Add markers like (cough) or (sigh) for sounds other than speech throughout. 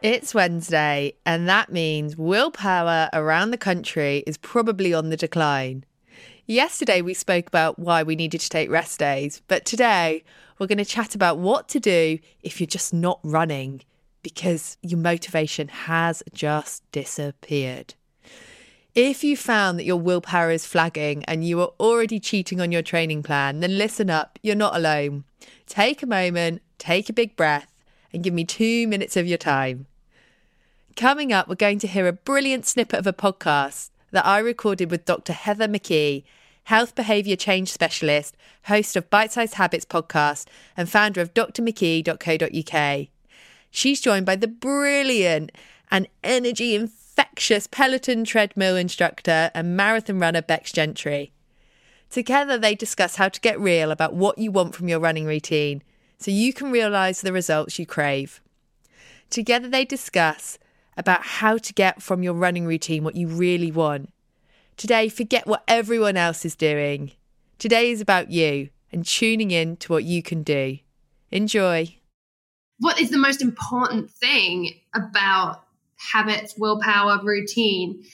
It's Wednesday, and that means willpower around the country is probably on the decline. Yesterday, we spoke about why we needed to take rest days, but today, we're going to chat about what to do if you're just not running because your motivation has just disappeared. If you found that your willpower is flagging and you are already cheating on your training plan, then listen up, you're not alone. Take a moment, take a big breath, and give me two minutes of your time. Coming up, we're going to hear a brilliant snippet of a podcast that I recorded with Dr. Heather McKee, health behaviour change specialist, host of Bite Size Habits podcast, and founder of drmckee.co.uk. She's joined by the brilliant and energy infectious Peloton treadmill instructor and marathon runner Becs Gentry. Together, they discuss how to get real about what you want from your running routine so you can realise the results you crave. Together, they discuss about how to get from your running routine what you really want. Today, forget what everyone else is doing. Today is about you and tuning in to what you can do. Enjoy. What is the most important thing about habits, willpower, routine?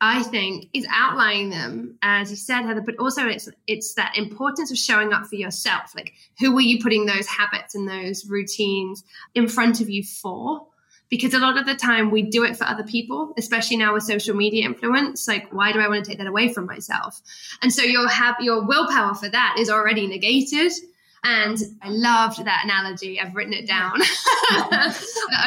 I think is outlining them, as you said, Heather, but also it's it's that importance of showing up for yourself. Like who are you putting those habits and those routines in front of you for? Because a lot of the time we do it for other people, especially now with social media influence. Like, why do I want to take that away from myself? And so your have your willpower for that is already negated. And I loved that analogy. I've written it down. (laughs)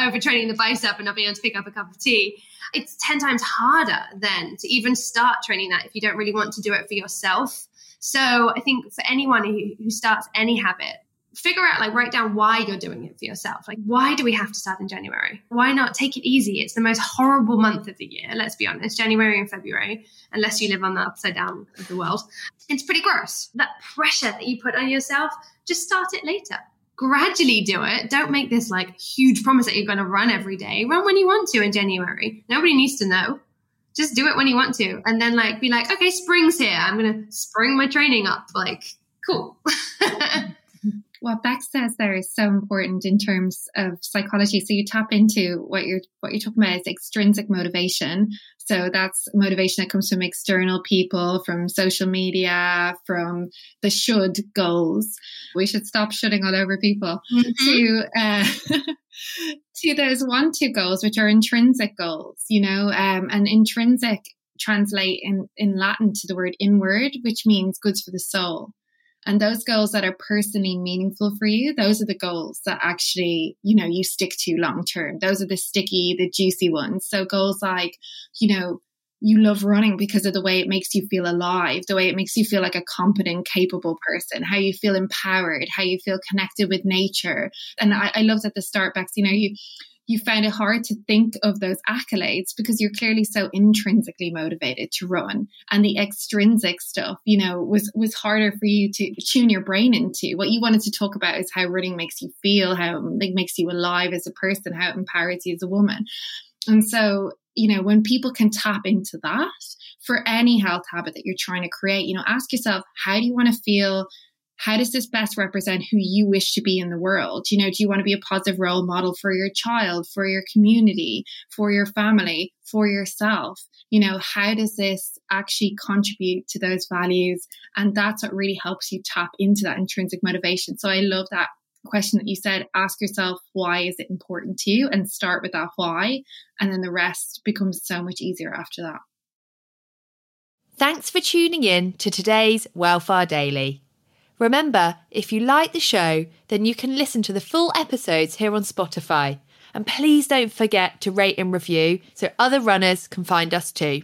Overtraining the bicep and not being able to pick up a cup of tea it's 10 times harder then to even start training that if you don't really want to do it for yourself. So I think for anyone who, who starts any habit, figure out like write down why you're doing it for yourself like why do we have to start in january why not take it easy it's the most horrible month of the year let's be honest january and february unless you live on the upside down of the world it's pretty gross that pressure that you put on yourself just start it later gradually do it. Don't make this like huge promise that you're going to run every day. Run when you want to in January. Nobody needs to know. Just do it when you want to. And then like be like, okay, spring's here. I'm going to spring my training up. Like, cool. (laughs) what Beck says there is so important in terms of psychology. So you tap into what you're what you're talking about is extrinsic motivation. So that's motivation that comes from external people, from social media, from the should goals. We should stop shooting all over people mm-hmm. to uh, (laughs) to those want to goals, which are intrinsic goals. You know, um, and intrinsic translate in in Latin to the word inward, which means goods for the soul. And those goals that are personally meaningful for you, those are the goals that actually, you know, you stick to long term. Those are the sticky, the juicy ones. So goals like, you know, you love running because of the way it makes you feel alive, the way it makes you feel like a competent, capable person, how you feel empowered, how you feel connected with nature. And I, I loved at the start, Becs, you know, you you found it hard to think of those accolades because you're clearly so intrinsically motivated to run. And the extrinsic stuff you know was was harder for you to tune your brain into. What you wanted to talk about is how running makes you feel how it makes you alive as a person how it empowers you as a woman. And so you know when people can tap into that for any health habit that you're trying to create you know ask yourself how do you want to feel how does this best represent who you wish to be in the world? You know, do you want to be a positive role model for your child, for your community, for your family, for yourself? You know, how does this actually contribute to those values? And that's what really helps you tap into that intrinsic motivation. So I love that question that you said ask yourself why is it important to you and start with that why and then the rest becomes so much easier after that thanks for tuning in to today's Wellfire Daily Remember, if you like the show, then you can listen to the full episodes here on Spotify. And please don't forget to rate and review so other runners can find us too.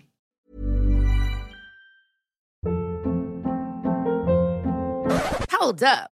Hold up.